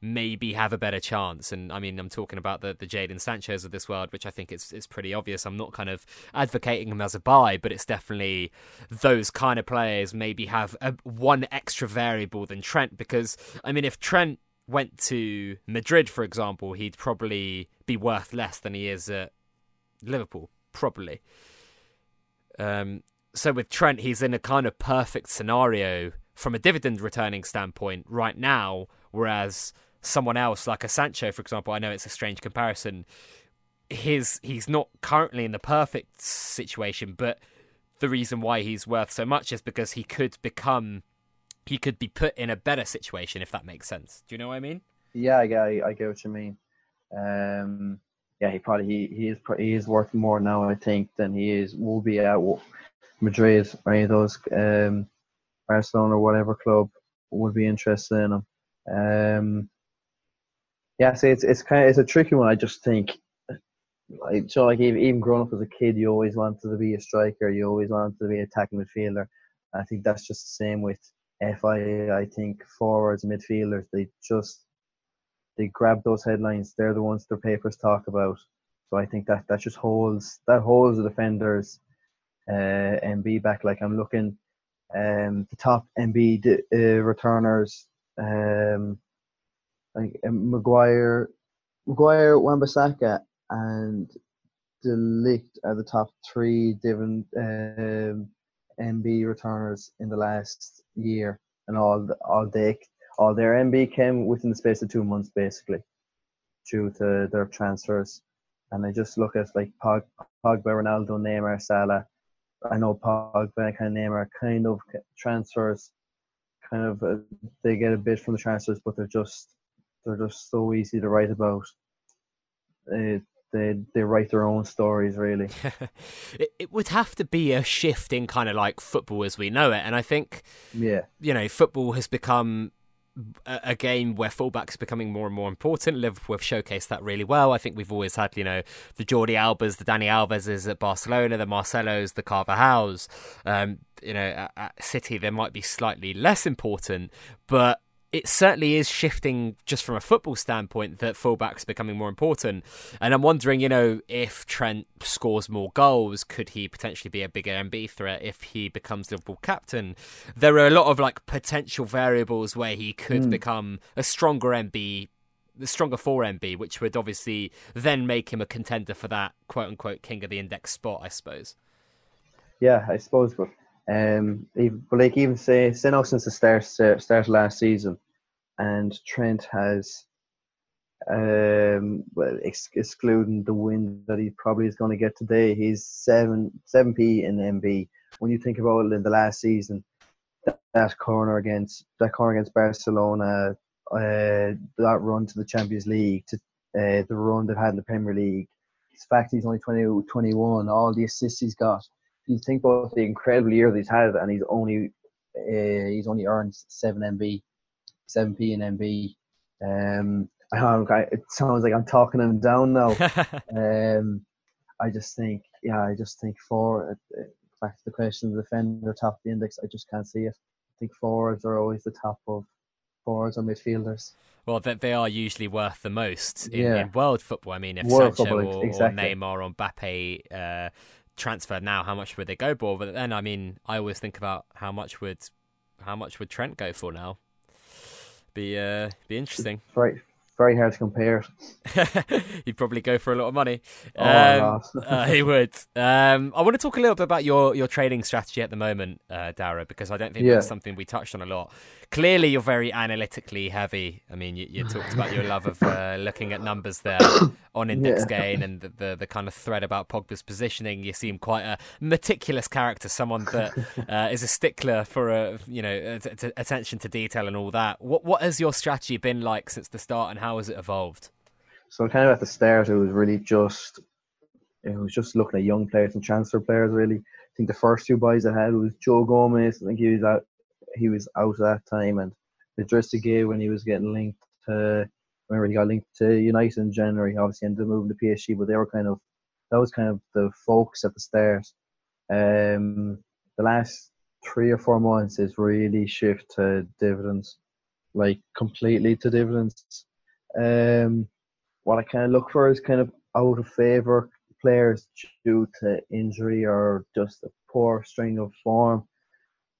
maybe have a better chance. And I mean, I'm talking about the the Jadon Sancho's of this world, which I think it's it's pretty obvious. I'm not kind of advocating him as a buy, but it's definitely those kind of players maybe have a, one extra variable than Trent. Because I mean, if Trent went to Madrid, for example, he'd probably be worth less than he is at Liverpool, probably. Um, so with Trent, he's in a kind of perfect scenario from a dividend returning standpoint right now, whereas someone else like a Sancho, for example, I know it's a strange comparison. His he's not currently in the perfect situation, but the reason why he's worth so much is because he could become he could be put in a better situation if that makes sense. Do you know what I mean? Yeah, I I get what you mean. Um, yeah, he probably he, he is he is worth more now, I think, than he is will be at Madrid or any of those um, Barcelona or whatever club would be interested in him. Um, yeah, see, it's it's kind of it's a tricky one. I just think, like, so like even, growing up as a kid, you always wanted to be a striker. You always wanted to be an attacking midfielder. I think that's just the same with FI. I think forwards, midfielders, they just they grab those headlines. They're the ones their papers talk about. So I think that that just holds that holds the defenders uh, MB back. Like I'm looking, um, the top MB uh, returners, um, like um, Maguire, Maguire, Wan-Bissaka, and De Ligt are the top three different um, MB returners in the last year, and all all they all their MB came within the space of two months, basically, due to their transfers. And I just look at like Pog, Pogba, Ronaldo, Neymar, Salah. I know Pogba kind of Neymar kind of transfers, kind of uh, they get a bit from the transfers, but they're just they're just so easy to write about. They they they write their own stories really. it, it would have to be a shift in kind of like football as we know it, and I think Yeah, you know, football has become a, a game where fullbacks becoming more and more important. Liverpool have showcased that really well. I think we've always had, you know, the Jordi Albas, the Dani Alveses at Barcelona, the Marcelos, the Carvajals. Um, you know, at, at City they might be slightly less important, but it certainly is shifting just from a football standpoint that fullbacks becoming more important. And I'm wondering, you know, if Trent scores more goals, could he potentially be a bigger MB threat if he becomes Liverpool captain? There are a lot of like potential variables where he could hmm. become a stronger MB. The stronger 4MB, which would obviously then make him a contender for that quote unquote king of the index spot, I suppose. yeah, I suppose, but um, even, but like even say say now since the start start last season, and Trent has um well ex- excluding the win that he probably is going to get today he's 7 7p in MB when you think about it in the last season that, that corner against that corner against Barcelona uh that run to the Champions League to uh, the run they've had in the Premier League the fact he's only 20, 21 all the assists he's got you think about the incredible year that he's had and he's only uh, he's only earned 7 MB 7p and MB um I don't it sounds like I'm talking him down now. um, I just think, yeah, I just think for uh, back to the question, of the defender top of the index, I just can't see it. I think forwards are always the top of forwards or midfielders. Well, they, they are usually worth the most in, yeah. in world football. I mean, if world Sancho football, or, exactly. or Neymar or Mbappe uh, transferred now, how much would they go for? But then, I mean, I always think about how much would how much would Trent go for now? Be uh, be interesting. Right, very hard to compare. He'd probably go for a lot of money. Oh, um, uh, he would. Um, I want to talk a little bit about your, your trading strategy at the moment, uh, Darragh, because I don't think Yeah. that's something we touched on a lot. Clearly, you're very analytically heavy. I mean, you, you talked about your love of uh, looking at numbers there on index Yeah. gain and the, the, the kind of thread about Pogba's positioning. You seem quite a meticulous character, someone that uh, is a stickler for a you know a- t- attention to detail and all that. What what has your strategy been like since the start, and how has it evolved? So kind of at the start, it was really just it was just looking at young players and transfer players. Really, I think the first two buys I had was Joe Gomez. I think he was out. He was out at that time, and the Idrissa Gueye when he was getting linked to. Remember, he got linked to United in January. Obviously, ended up moving to PSG, but they were kind of that was kind of the focus at the start. Um, the last three or four months is really shift to dividends, like completely to dividends. Um, what I kind of look for is kind of out of favour players due to injury or just a poor string of form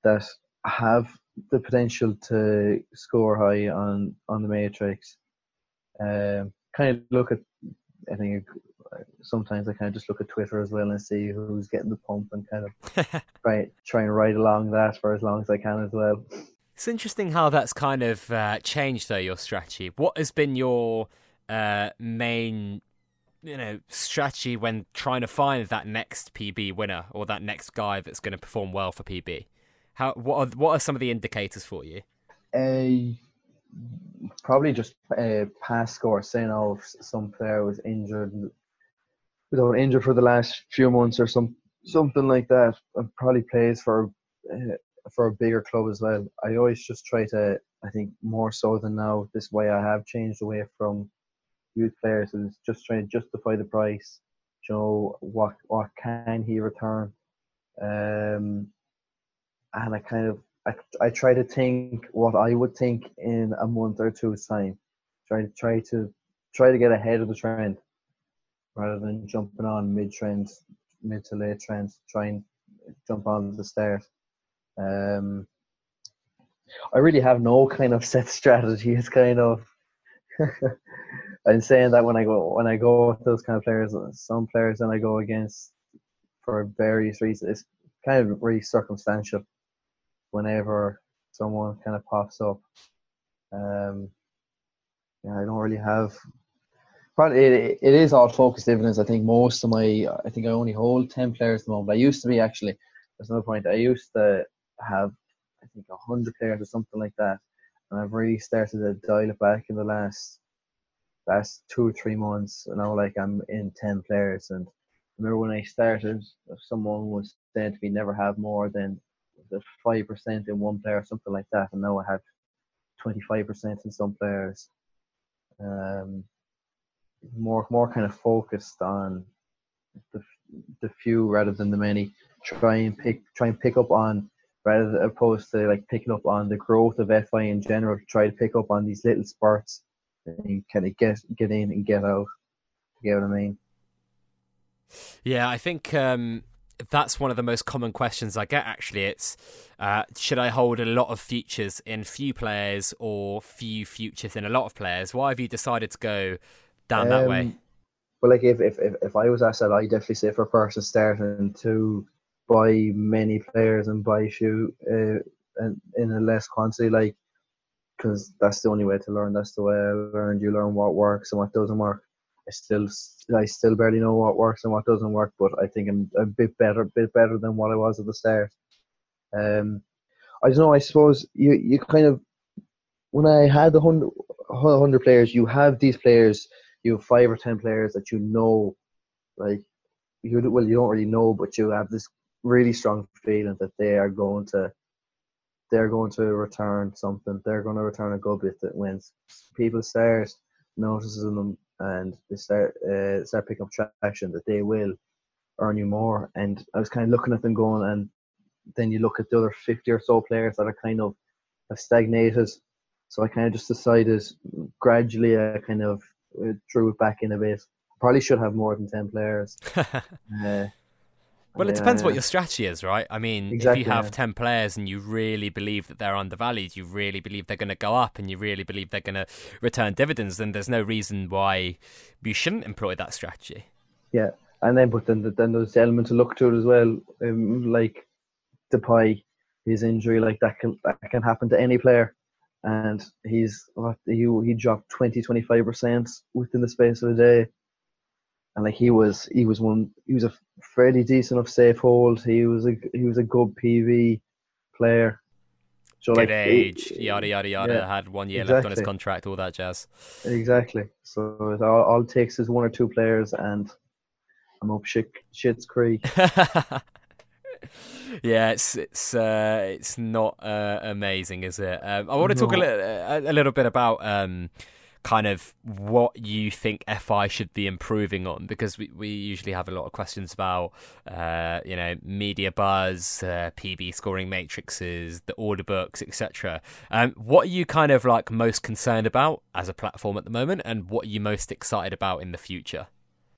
that have the potential to score high on on the matrix. Um, kind of look at, I think sometimes I kind of just look at Twitter as well and see who's getting the pump and kind of try try and ride along that for as long as I can as well. It's interesting how that's kind of uh, changed, though, your strategy. What has been your uh, main, you know, strategy when trying to find that next PB winner or that next guy that's going to perform well for PB? How what are what are some of the indicators for you? Uh, probably just uh, pass score. Saying oh, if some player was injured, without injured for the last few months or some something like that, and probably plays for uh, for a bigger club as well. I always just try to. I think more so than now. This way, I have changed away from youth players. Is just trying to justify the price. You know what what can he return? Um, and I kind of I, I try to think what I would think in a month or two's time. Try to try to try to get ahead of the trend rather than jumping on mid trends, mid to late trends. Try and jump on the start. Um, I really have no kind of set strategy. It's kind of I'm saying that when I go when I go with those kind of players, some players then I go against for various reasons. It's kind of really circumstantial whenever someone kind of pops up. Um, yeah, I don't really have. Probably it, it is all focused dividends. I think most of my, I think I only hold ten players at the moment. I used to be actually. There's another point. I used to have, I think, hundred players or something like that, and I've really started to dial it back in the last, last two or three months. And now, like I'm in ten players, and remember when I started, someone was saying to me, never have more than the five percent in one player, something like that, and now I have twenty five percent in some players. Um, more more kind of focused on the the few rather than the many. Try and pick try and pick up on rather than opposed to like picking up on the growth of FI in general. Try to pick up on these little spurts and kind of get get in and get out. You get what I mean? Yeah, I think um, that's one of the most common questions I get. Actually, it's uh, should I hold a lot of futures in few players or few futures in a lot of players? Why have you decided to go down that way? Well, like if, if if if I was asked that, I definitely say for a person starting to buy many players and buy few uh, and in a less quantity, like because that's the only way to learn. That's the way I learned. You learn what works and what doesn't work. I still I still barely know what works and what doesn't work, but I think I'm a bit better, bit better than what I was at the start. Um, I don't know. I suppose you you kind of when I had the hundred hundred players, you have these players. You have five or ten players that you know, like you well, you don't really know, but you have this really strong feeling that they are going to they're going to return something. They're going to return a good bit that wins. People start notices them and they start uh, start picking up traction, that they will earn you more. And I was kind of looking at them going, and then you look at the other fifty or so players that are kind of have stagnated. So I kind of just decided gradually, I kind of uh, drew it back in a bit. Probably should have more than ten players. uh, well, it depends what your strategy is, right? I mean, exactly, if you have yeah. 10 players and you really believe that they're undervalued, you really believe they're going to go up, and you really believe they're going to return dividends, then there's no reason why you shouldn't employ that strategy. Yeah, and then but then then there's the element to look to it as well, um, like Depay, his injury, like that can that can happen to any player, and he's he he dropped 20 25 percent within the space of a day and like he was he was one he was a fairly decent enough safe hold. He was a he was a good PB player. So good like, age, it, yada yada yada. Yeah, had one year exactly. left on his contract, all that jazz. Exactly. So all, all it takes is one or two players, and I'm up shit shit's creek. yeah, it's it's uh, it's not uh, amazing, is it? Um, I want to no. talk a, little a, a little bit about um, kind of what you think FI should be improving on because we, we usually have a lot of questions about uh, you know media buzz, uh, PB scoring matrices, the order books, etc. Um, what are you kind of like most concerned about as a platform at the moment, and what are you most excited about in the future?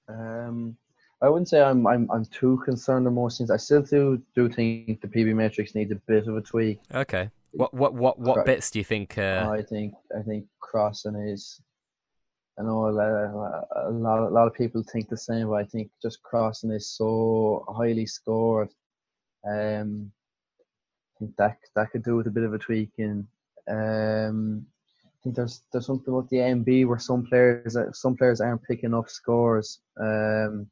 Um, I wouldn't say I'm I'm I'm too concerned on most things. I still do do think the PB matrix needs a bit of a tweak. Okay. What what what what bits do you think? Uh... I think I think crossing is. I know a lot, a lot, a lot of people think the same, but I think just crossing is so highly scored. Um, I think that that could do with a bit of a tweaking. Um, I think there's there's something about the MB where some players some players aren't picking up scores. Um,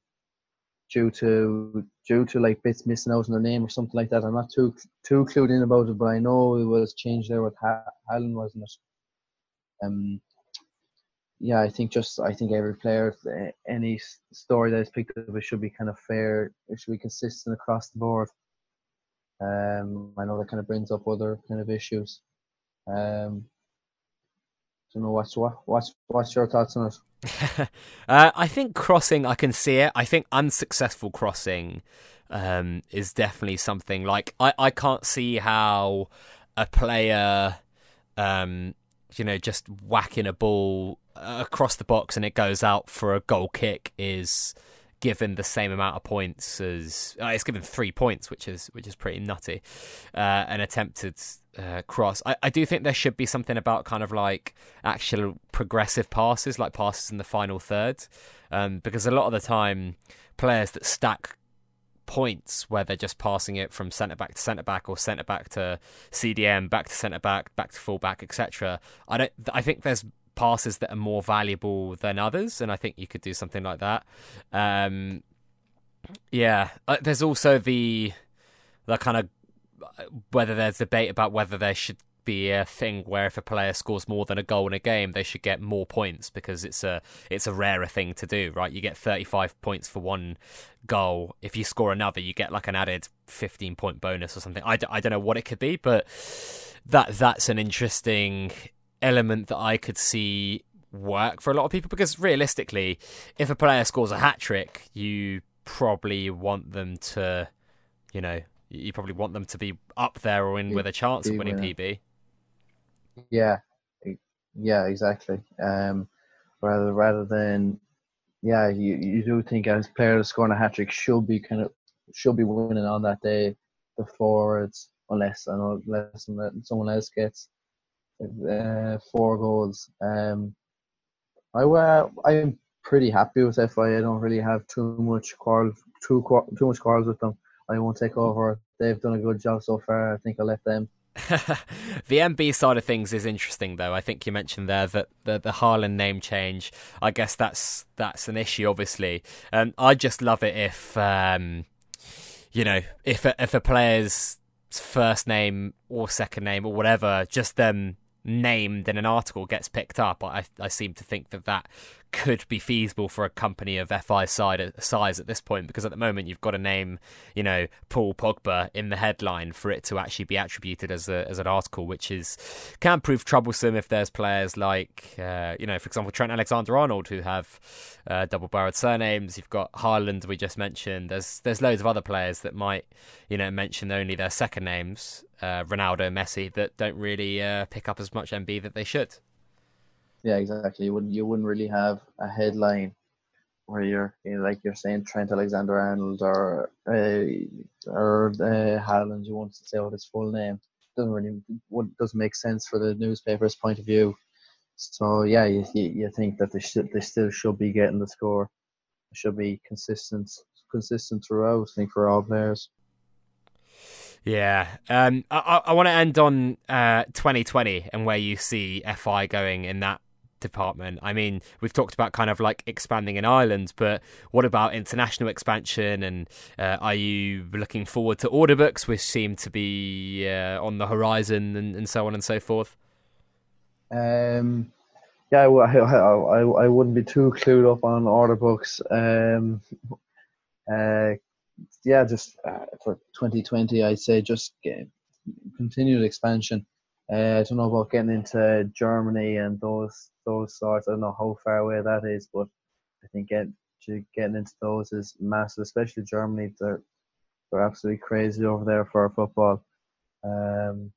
due to due to like bits missing out on their name or something like that. I'm not too too clued in about it, but I know it was changed there with ha- wasn't it? Um, yeah, I think just I think every player, any story that is picked up, it should be kind of fair. It should be consistent across the board. Um, I know that kind of brings up other kind of issues. Um, don't know what's what what's what's your thoughts on it? uh, I think crossing, I can see it. I think unsuccessful crossing um, is definitely something like I, I can't see how a player, um, you know, just whacking a ball across the box and it goes out for a goal kick is given the same amount of points as uh, it's given three points, which is which is pretty nutty. Uh, an attempted uh, cross. I, I do think there should be something about kind of like actual progressive passes, like passes in the final third, um, because a lot of the time players that stack points where they're just passing it from centre back to centre back or centre back to CDM, back to centre back, back to full back, etc. I don't. I think there's passes that are more valuable than others, and I think you could do something like that. Um, yeah, uh, there's also the the kind of whether there's debate about whether there should be a thing where if a player scores more than a goal in a game, they should get more points because it's a it's a rarer thing to do, right? You get 35 points for one goal. If you score another, you get like an added 15 point bonus or something. I d- I don't know what it could be, but that that's an interesting element that I could see work for a lot of people because realistically, if a player scores a hat trick, you probably want them to, you know, you probably want them to be up there or in with a chance of winning PB. Yeah, yeah, exactly. Um, rather rather than, yeah, you you do think as players scoring a hat trick should be kind of should be winning on that day. The forwards, unless unless someone else gets uh, four goals. Um, I uh, I'm pretty happy with FI. I don't really have too much quarrel too too much quarrels with them. I won't take over. They've done a good job so far. I think I'll let them. the MB side of things is interesting, though. I think you mentioned there that the the Haaland name change. I guess that's that's an issue, obviously. Um, I just love it if um, you know if if a player's first name or second name or whatever, just them named in an article gets picked up. I I seem to think that that could be feasible for a company of FI side size at this point because at the moment you've got a name, you know, Paul Pogba in the headline for it to actually be attributed as a as an article, which is can prove troublesome if there's players like, uh, you know, for example, Trent Alexander-Arnold who have uh, double-barreled surnames. You've got Haaland we just mentioned. There's there's loads of other players that might, you know, mention only their second names, uh, Ronaldo, Messi, that don't really uh, pick up as much MB that they should. Yeah, exactly. You wouldn't you wouldn't really have a headline where you're you know, like you're saying Trent Alexander Arnold or uh, or uh, Haaland. You want to say what his full name doesn't really doesn't make sense for the newspaper's point of view. So yeah, you you, think that they should they still should be getting the score. Should be consistent consistent throughout. I think for all players. Yeah, um, I, I want to end on uh, 2020 and where you see FI going in that department. I mean, we've talked about kind of like expanding in Ireland, but what about international expansion? And uh, are you looking forward to order books, which seem to be uh, on the horizon, and, and, so on and so forth? Um, yeah, I, I, I wouldn't be too clued up on order books. Um, uh, yeah, just uh, for 2020, I'd say just continued expansion. Uh, I don't know about getting into Germany and those those sorts. I don't know how far away that is, but I think get, getting into those is massive, especially Germany. They're they're absolutely crazy over there for football. Um,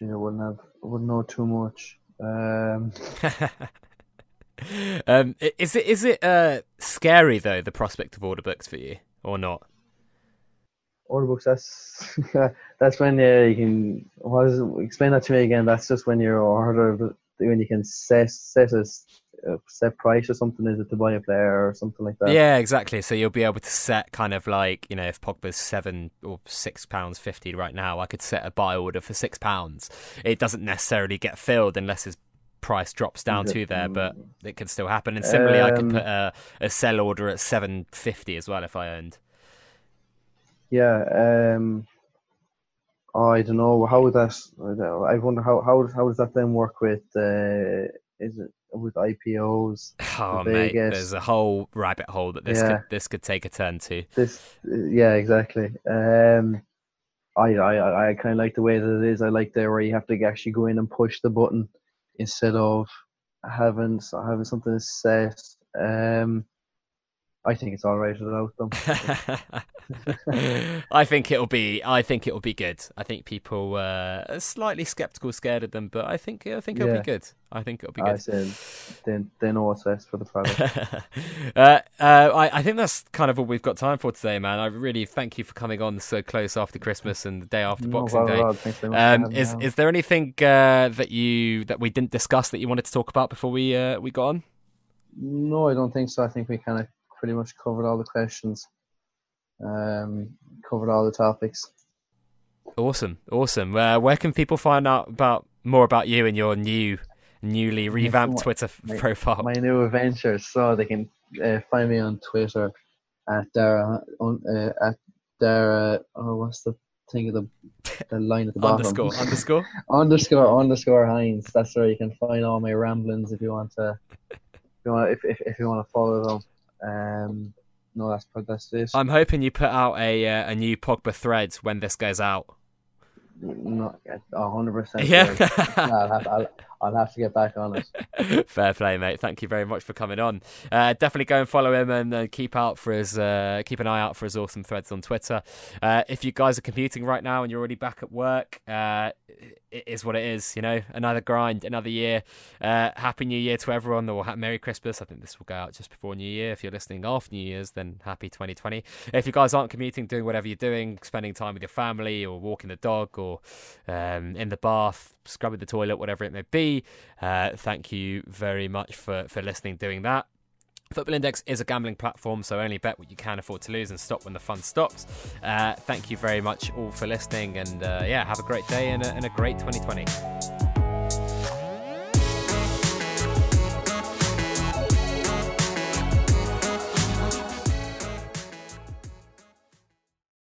you know, wouldn't have wouldn't know too much. Um, um, is it is it uh, scary though the prospect of order books for you or not? order books. That's that's when uh, you can. What is it? Explain that to me again. That's just when you order when you can set set a, a set price or something. Is it to buy a player or something like that? Yeah, exactly. So you'll be able to set kind of like you know if Pogba's seven or six pounds fifty right now, I could set a buy order for six pounds. It doesn't necessarily get filled unless his price drops down to there, but it can still happen. And similarly, um, I could put a, a sell order at seven fifty as well if I owned. Yeah. Um, I don't know how would that. I wonder how how how does that then work with? Uh, is it with IPOs? Oh mate, there's a whole rabbit hole that this yeah. could this could take a turn to. This, yeah, exactly. Um, I I I kind of like the way that it is. I like there where you have to actually go in and push the button instead of having having something set. Um, I think it's all right without them. I think it'll be. I think it'll be good. I think people uh, are slightly skeptical, scared of them, but I think I think it'll yeah. be good. I think it'll be good. I said they, they know what's best for the product. uh, uh, I, I think that's kind of all we've got time for today, man. I really thank you for coming on so close after Christmas and the day after no, Boxing well, Day. Well, um, is is there anything uh, that you that we didn't discuss that you wanted to talk about before we uh, we got on? No, I don't think so. I think we kind of pretty much covered all the questions, um, covered all the topics. Awesome, awesome. Uh, where can people find out about more about you and your new, newly revamped my, Twitter my, profile? My new adventures. So they can uh, find me on Twitter at Darragh uh, at Darragh. Oh, what's the thing of the the line at the bottom? underscore underscore underscore underscore Hynes. That's where you can find all my ramblings if you want to. If you want, if, if, if you want to follow them. Um, no, that's that's it. I'm hoping you put out a uh, a new Pogba thread when this goes out. Not hundred percent. Yeah, I'll, I'll, I'll have to get back on it. Fair play, mate. Thank you very much for coming on. Uh, definitely go and follow him and uh, keep out for his uh, keep an eye out for his awesome threads on Twitter. Uh, if you guys are commuting right now and you're already back at work, uh, it is what it is. You know, another grind, another year. Uh, happy New Year to everyone, or Merry Christmas. I think this will go out just before New Year. If you're listening after New Year's, then happy 2020. If you guys aren't commuting, doing whatever you're doing, spending time with your family, or walking the dog, or um, in the bath, scrubbing the toilet, whatever it may be, uh, thank you very much for for listening, doing that. Football Index is a gambling platform, so only bet what you can afford to lose and stop when the fun stops. Uh, thank you very much all for listening, and uh, yeah, have a great day and a, and a great 2020.